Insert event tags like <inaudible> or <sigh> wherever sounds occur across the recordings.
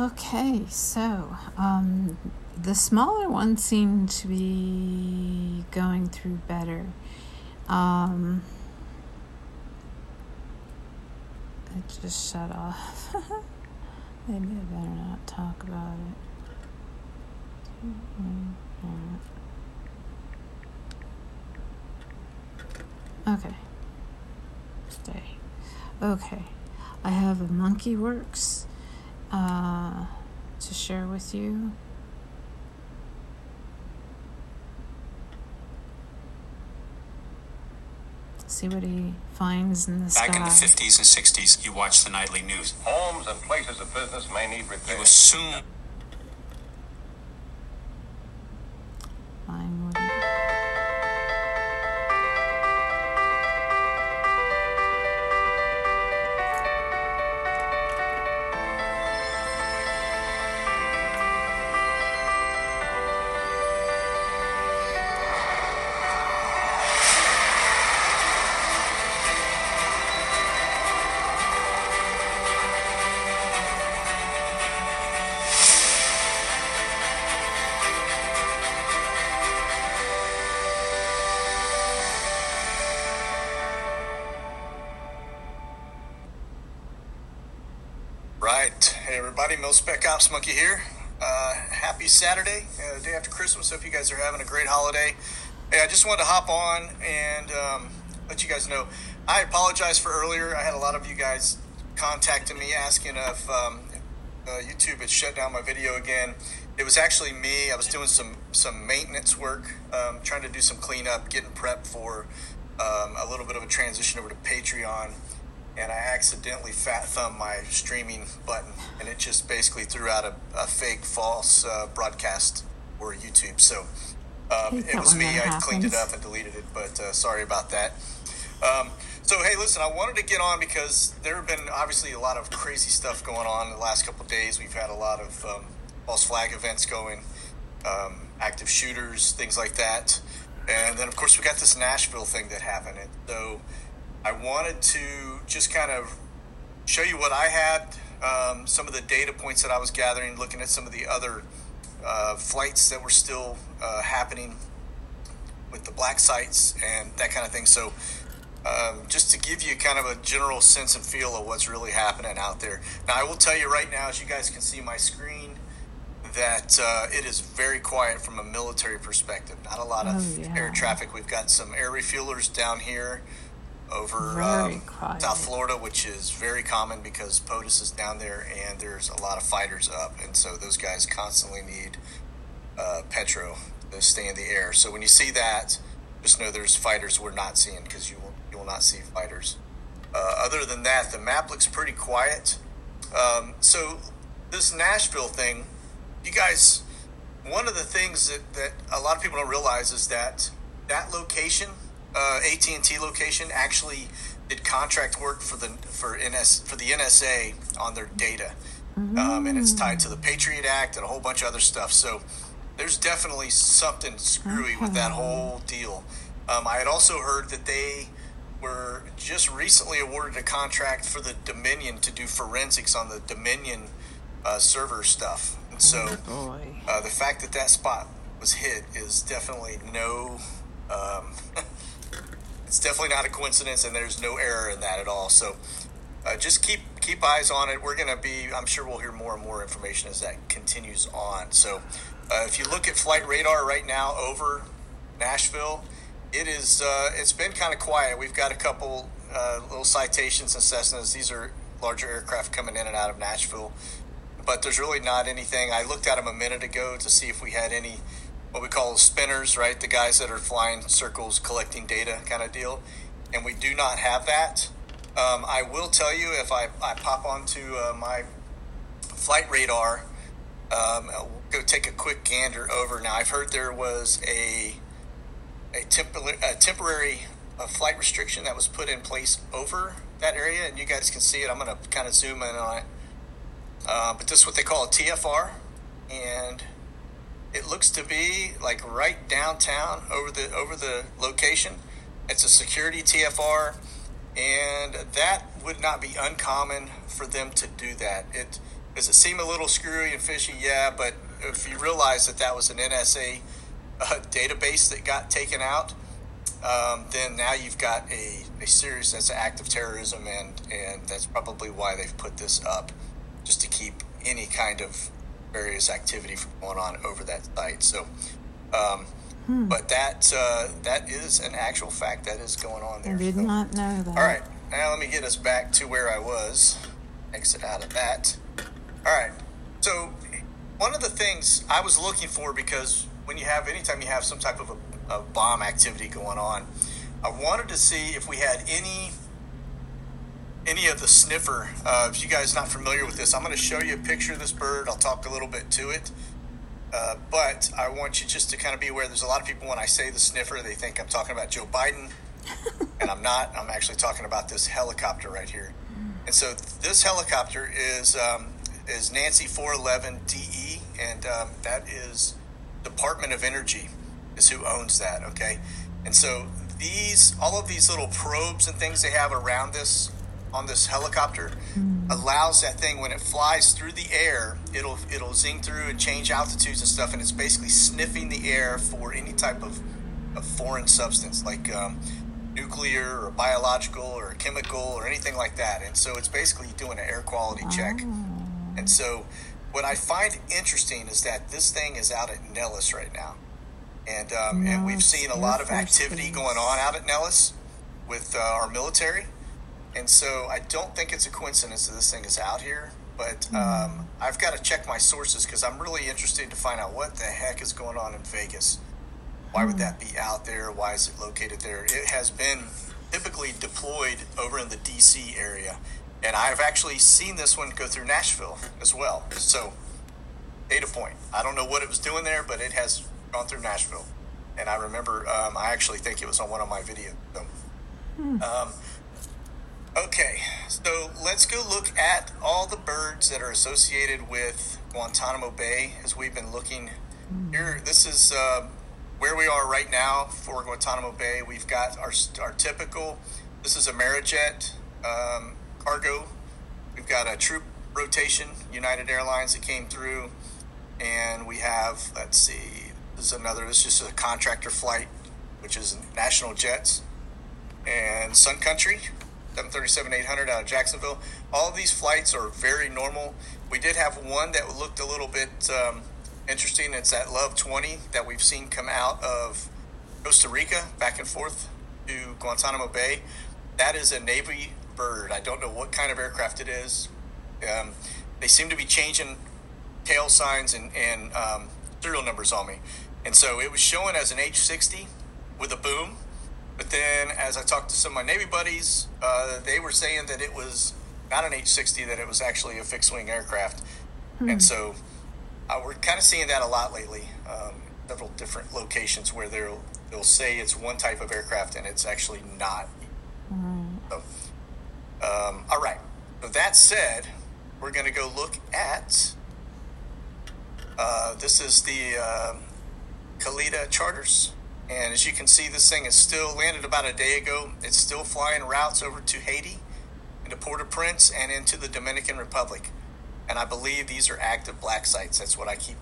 Okay, so um, the smaller ones seem to be going through better. Um, it just shut off. <laughs> Maybe I better not talk about it. Okay. Stay. Okay. I have a Monkey Works uh, to share with you. See what he finds in the Back sky. in the 50s and 60s, you watched the nightly news. Homes and places of business may need repair. You assume Spec Ops Monkey here. Uh, happy Saturday, uh, day after Christmas. Hope you guys are having a great holiday. Hey, I just wanted to hop on and um, let you guys know. I apologize for earlier. I had a lot of you guys contacting me asking if um, uh, YouTube had shut down my video again. It was actually me. I was doing some some maintenance work, um, trying to do some cleanup, getting prep for um, a little bit of a transition over to Patreon and I accidentally fat thumbed my streaming button, and it just basically threw out a, a fake false uh, broadcast or YouTube. So um, it was me. I cleaned it up and deleted it, but uh, sorry about that. Um, so hey, listen, I wanted to get on because there have been obviously a lot of crazy stuff going on the last couple of days. We've had a lot of um, false flag events going, um, active shooters, things like that, and then of course we got this Nashville thing that happened. And so I wanted to just kind of show you what I had, um, some of the data points that I was gathering, looking at some of the other uh, flights that were still uh, happening with the black sites and that kind of thing. So, um, just to give you kind of a general sense and feel of what's really happening out there. Now, I will tell you right now, as you guys can see my screen, that uh, it is very quiet from a military perspective. Not a lot of Oh, yeah. air traffic. We've got some air refuelers down here over um. South Florida, which is very common because POTUS is down there and there's a lot of fighters up. And so those guys constantly need uh, petro to stay in the air. So when you see that, just know there's fighters we're not seeing because you will, you will not see fighters. Uh, other than that, the map looks pretty quiet. Um, so this Nashville thing, you guys, one of the things that, that a lot of people don't realize is that that location, uh, AT and T location, actually did contract work for the for NS for the NSA on their data, um, and it's tied to the Patriot Act and a whole bunch of other stuff. So there's definitely something screwy with that whole deal. Um, I had also heard that they were just recently awarded a contract for the Dominion to do forensics on the Dominion uh, server stuff. And so Boy. uh, the fact that that spot was hit is definitely no. Um, <laughs> it's definitely not a coincidence, and there's no error in that at all. So uh, just keep keep eyes on it. We're going to be. I'm sure we'll hear more and more information as that continues on. So uh, if you look at flight radar right now over Nashville, it is. Uh, it's been kind of quiet. We've got a couple uh, little citations and Cessnas. These are larger aircraft coming in and out of Nashville but there's really not anything. I looked at them a minute ago to see if we had any what we call spinners, right? The guys that are flying circles, collecting data, kind of deal. And we do not have that. Um, I will tell you if I, I pop onto uh, my flight radar, um, I'll go take a quick gander over. Now I've heard there was a a, temporary a temporary flight restriction that was put in place over that area, and you guys can see it. I'm going to kind of zoom in on it. Uh, but this is what they call a TFR, and it looks to be like right downtown over the over the location. It's a security TFR, and that would not be uncommon for them to do that. It does it seem a little screwy and fishy? Yeah, but if you realize that that was an NSA uh, database that got taken out, um, then now you've got a, a serious that's an act of terrorism, and and that's probably why they've put this up, just to keep any kind of various activity from going on over that site. So, um, Hmm. but that uh, that is an actual fact that is going on there. I did So- not know that. all right, now let me get us back to where I was. Exit out of that. All right, so one of the things I was looking for because when you have anytime you have some type of a, a bomb activity going on, I wanted to see if we had any any of the sniffer. Uh, if you guys not familiar with this, I'm going to show you a picture of this bird. I'll talk a little bit to it. Uh, but I want you just to kind of be aware. There's a lot of people when I say the sniffer, they think I'm talking about Joe Biden, <laughs> and I'm not. I'm actually talking about this helicopter right here. And so this helicopter is um, is Nancy 411 DE, and um, that is Department of Energy is who owns that. Okay, and so these all of these little probes and things they have around this on this helicopter allows that thing when it flies through the air it'll it'll zing through and change altitudes and stuff and it's basically sniffing the air for any type of, of foreign substance like um, nuclear or biological or chemical or anything like that. And so it's basically doing an air quality check. And so what i find interesting is that this thing is out at nellis right now. And um, and we've seen a lot of activity going on out at nellis with uh, our military and so I don't think it's a coincidence that this thing is out here. But um, I've got to check my sources because I'm really interested to find out what the heck is going on in Vegas. Why would that be out there? Why is it located there? It has been typically deployed over in the DC area. And I've actually seen this one go through Nashville as well. So, data point. I don't know what it was doing there, but it has gone through Nashville. And I remember, um, I actually think it was on one of my videos. So, um, Okay, so let's go look at all the birds that are associated with Guantanamo Bay as we've been looking here. This is uh, where we are right now for Guantanamo Bay. We've got our, our typical, this is Amerijet um, cargo. We've got a troop rotation, United Airlines that came through. And we have, let's see, this is another, this is just a contractor flight, which is National Jets and Sun Country, 737-800 out of Jacksonville. All of these flights are very normal. We did have one that looked a little bit um, interesting. It's that Love 20 that we've seen come out of Costa Rica back and forth to Guantanamo Bay. That is a Navy bird. I don't know what kind of aircraft it is. Um, they seem to be changing tail signs and, and um, serial numbers on me. And so it was showing as an H60 with a boom. But then, as I talked to some of my Navy buddies, uh, they were saying that it was not an H-60, that it was actually a fixed-wing aircraft. And so, uh, we're kind of seeing that a lot lately. Um, several different locations where they'll they'll say it's one type of aircraft and it's actually not. So, um, all right. So that said, we're going to go look at. Uh, this is the um Kalitta charters. And as you can see, this thing is still landed about a day ago. It's still flying routes over to Haiti, into Port-au-Prince, and into the Dominican Republic. And I believe these are active black sites. That's what I keep,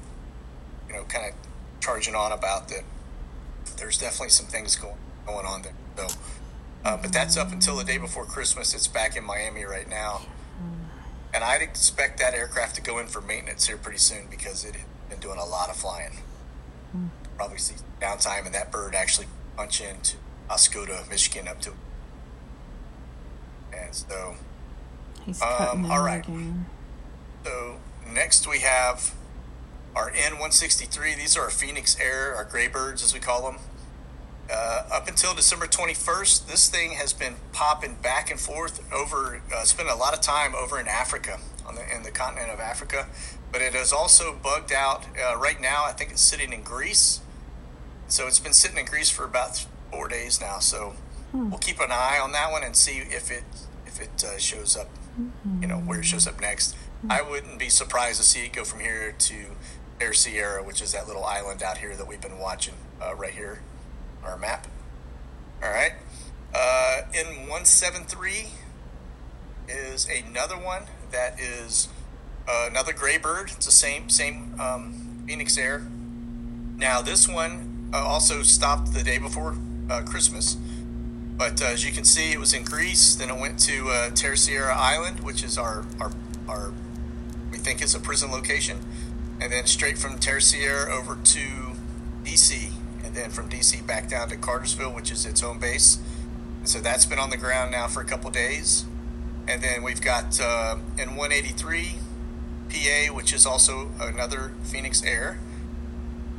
you know, kind of charging on about. That there's definitely some things going going on there. So, uh, but that's up until the day before Christmas. It's back in Miami right now, and I'd expect that aircraft to go in for maintenance here pretty soon because it had been doing a lot of flying probably see downtime and that bird actually punch into Oscoda, Michigan up to and so He's Um, all right. again. so next we have our N163. These are our Phoenix Air, our gray birds as we call them. Uh, up until December 21st, this thing has been popping back and forth over, uh, spending a lot of time over in Africa, on the in the continent of Africa. But it has also bugged out. Uh, right now, I think it's sitting in Greece. So it's been sitting in Greece for about four days now. So we'll keep an eye on that one and see if it if it uh, shows up. You know where it shows up next. I wouldn't be surprised to see it go from here to Terceira, which is that little island out here that we've been watching uh, right here on our map. All right. Uh, in 173 is another one that is uh, another gray bird. It's the same same um, Phoenix Air. Now this one also stopped the day before uh, Christmas, but uh, as you can see, it was in Greece. Then it went to uh, Terceira Island, which is our our our we think is a prison location, and then straight from Terceira over to DC, and then from DC back down to Cartersville, which is its own base. And so that's been on the ground now for a couple days. And then we've got uh, in 183 PA, which is also another Phoenix Air.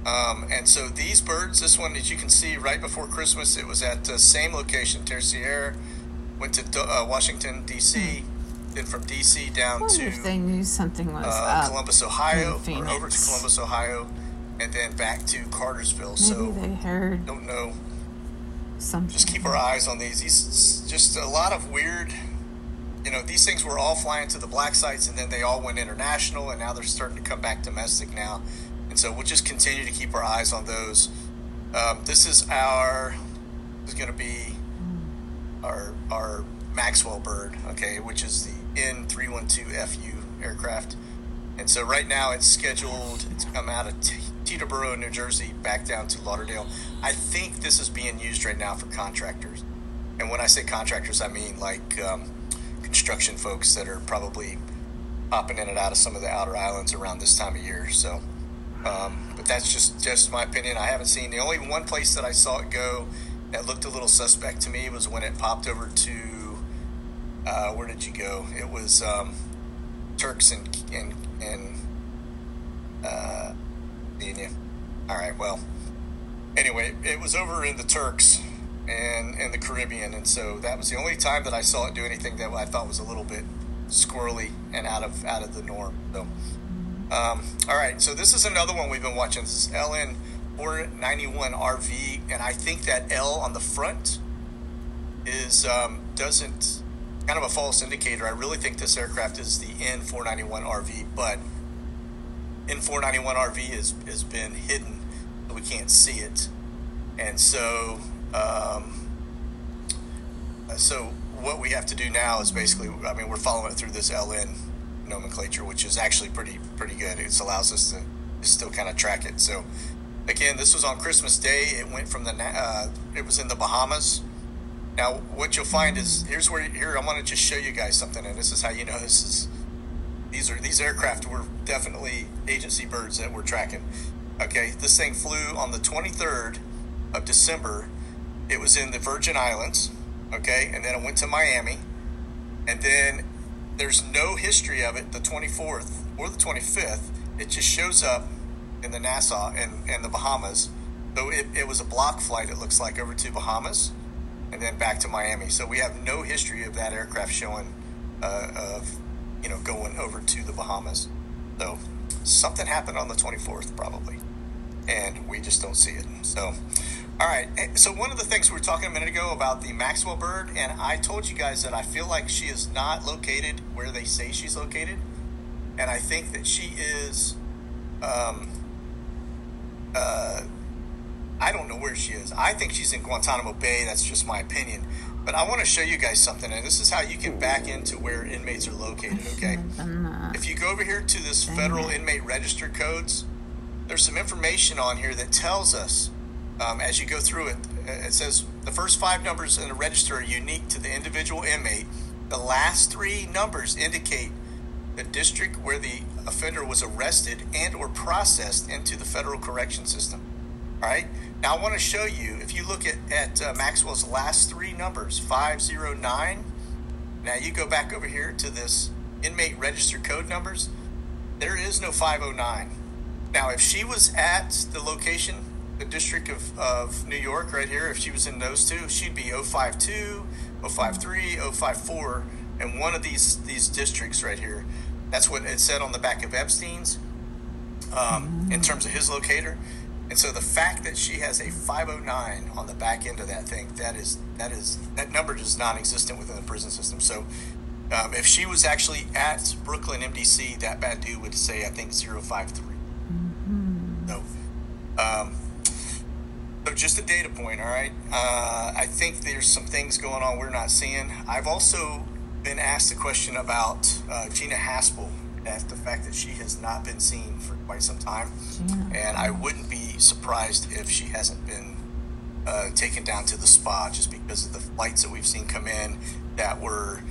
Um, and so these birds, this one, as you can see, right before Christmas, it was at the same location, Terceira, went to uh, Washington, D.C., then from D.C. down to if they knew something was uh. Columbus, Ohio, or over to Columbus, Ohio, and then back to Cartersville. Maybe so they heard don't know. something. Just keep our eyes on these. These just a lot of weird. You know, these things were all flying to the black sites, and then they all went international, and now they're starting to come back domestic now. And so we'll just continue to keep our eyes on those. Um, this is our. This is going to be our our Maxwell bird, okay, which is the N312FU aircraft. And so right now it's scheduled to come out of Teterboro, New Jersey, back down to Lauderdale. I think this is being used right now for contractors. And when I say contractors, I mean like um, construction folks that are probably hopping in and out of some of the outer islands around this time of year. So, um, but that's just just my opinion. I haven't seen the only one place that I saw it go that looked a little suspect to me was when it popped over to uh, where did you go? It was um, Turks and and and uh, Kenya. All right. Well, anyway, it was over in the Turks and in the Caribbean, and so that was the only time that I saw it do anything that I thought was a little bit squirrely and out of out of the norm. So, um, all right. So this is another one we've been watching. This is LN 491 RV, and I think that L on the front is um, doesn't kind of a false indicator. I really think this aircraft is the N491 RV, but N491 RV has has been hidden, we can't see it, and so um, so what we have to do now is basically, I mean, we're following it through this LN nomenclature, which is actually pretty pretty good. It allows us to still kind of track it. So again, this was on Christmas Day. It went from the uh, it was in the Bahamas. Now, what you'll find is here's where here I want to just show you guys something, and this is how you know this is these are these aircraft were definitely agency birds that we're tracking. Okay, this thing flew on the 23rd of December. It was in the Virgin Islands. Okay, and then it went to Miami, and then there's no history of it the 24th or the 25th. It just shows up in the Nassau and, and the Bahamas. So it, it was a block flight, it looks like, over to Bahamas and then back to Miami. So we have no history of that aircraft showing uh, of, you know, going over to the Bahamas. So something happened on the 24th, probably, and we just don't see it. So, all right. Eh, So one of the things we were talking a minute ago about the Maxwell bird, and I told you guys that I feel like she is not located where they say she's located, and I think that she is. Um, uh, I don't know where she is. I think she's in Guantanamo Bay. That's just my opinion. But I want to show you guys something, and this is how you can back into where inmates are located. Okay, if you go over here to this federal inmate register codes, there's some information on here that tells us um, as you go through it. uh, It says the first five numbers in the register are unique to the individual inmate. The last three numbers indicate the district where the offender was arrested and or processed into the federal correction system. All right. Now I want to show you. If you look at at uh, Maxwell's last three numbers, five zero nine. Now you go back over here to this inmate register code numbers. There is no 509. Now, if she was at the location, the District of, of New York, right here, if she was in those two, she'd be 052, 053, 054, and one of these these districts right here. That's what it said on the back of Epstein's um, in terms of his locator. And so the fact that she has a 509 on the back end of that thing, that is that is that number is non-existent within the prison system. So um, if she was actually at Brooklyn MDC, that bad dude would say I think 053. So, um, so just a data point, all right. Uh, I think there's some things going on we're not seeing. I've also been asked a question about uh, Gina Haspel at the fact that she has not been seen for quite some time, Yeah. and I wouldn't be surprised if she hasn't been uh, taken down to the spa just because of the flights that we've seen come in that were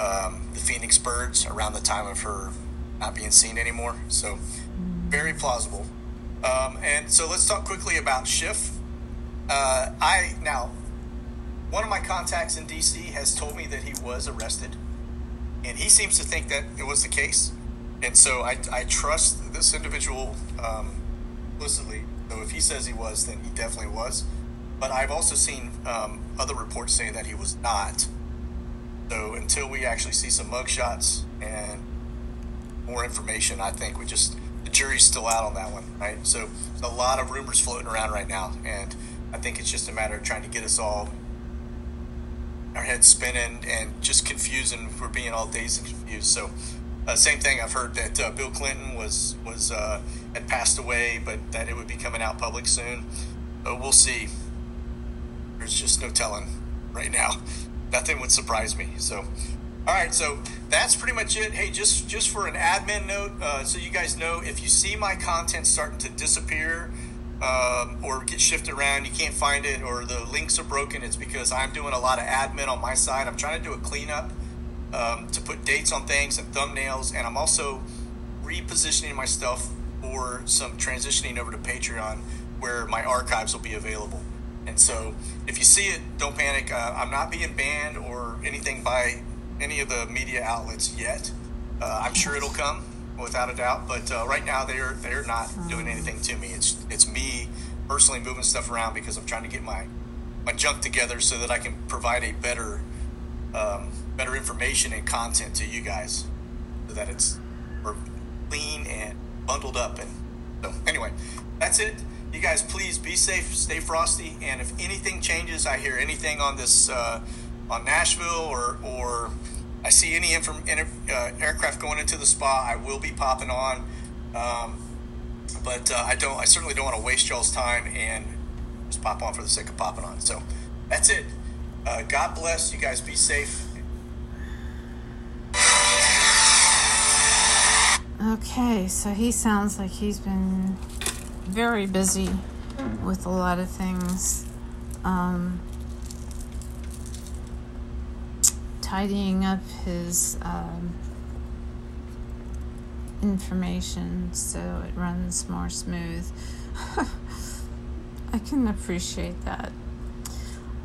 um, the Phoenix birds around the time of her not being seen anymore. So very plausible. Um, and so let's talk quickly about Schiff. Uh, I now one of my contacts in DC has told me that he was arrested, and he seems to think that it was the case. And so I, I trust this individual um, implicitly. So if he says he was, then he definitely was. But I've also seen um, other reports saying that he was not. So until we actually see some mugshots and more information, I think we just the jury's still out on that one, right? So a lot of rumors floating around right now, and I think it's just a matter of trying to get us all our heads spinning and just confusing. We're being all dazed and confused. So, uh, same thing. I've heard that uh, Bill Clinton was was uh, had passed away, but that it would be coming out public soon. But we'll see. There's just no telling right now. <laughs> Nothing would surprise me. So, all right. So that's pretty much it. Hey, just just for an admin note, uh, so you guys know, if you see my content starting to disappear um, or get shifted around, you can't find it, or the links are broken, it's because I'm doing a lot of admin on my side. I'm trying to do a cleanup um, to put dates on things and thumbnails, and I'm also repositioning my stuff for some transitioning over to Patreon where my archives will be available. And so if you see it, don't panic. Uh, I'm not being banned or anything by any of the media outlets yet. Uh, I'm sure it'll come without a doubt, but uh, right now they're they're not doing anything to me. It's it's me personally moving stuff around because I'm trying to get my my junk together so that I can provide a better um, better information and content to you guys, so that it's clean and bundled up. And so anyway, that's it. You guys, please be safe, stay frosty, and if anything changes, I hear anything on this uh, on Nashville or or I see any inform- uh, aircraft going into the spa, I will be popping on. Um, but uh, I don't. I certainly don't want to waste y'all's time and just pop on for the sake of popping on. So that's it. Uh, God bless you guys. Be safe. Okay, so he sounds like he's been very busy with a lot of things. Um, tidying up his um, information so it runs more smooth. <laughs> I can appreciate that.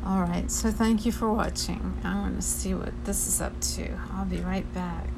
Alright, so thank you for watching. I'm going to see what this is up to. I'll be right back.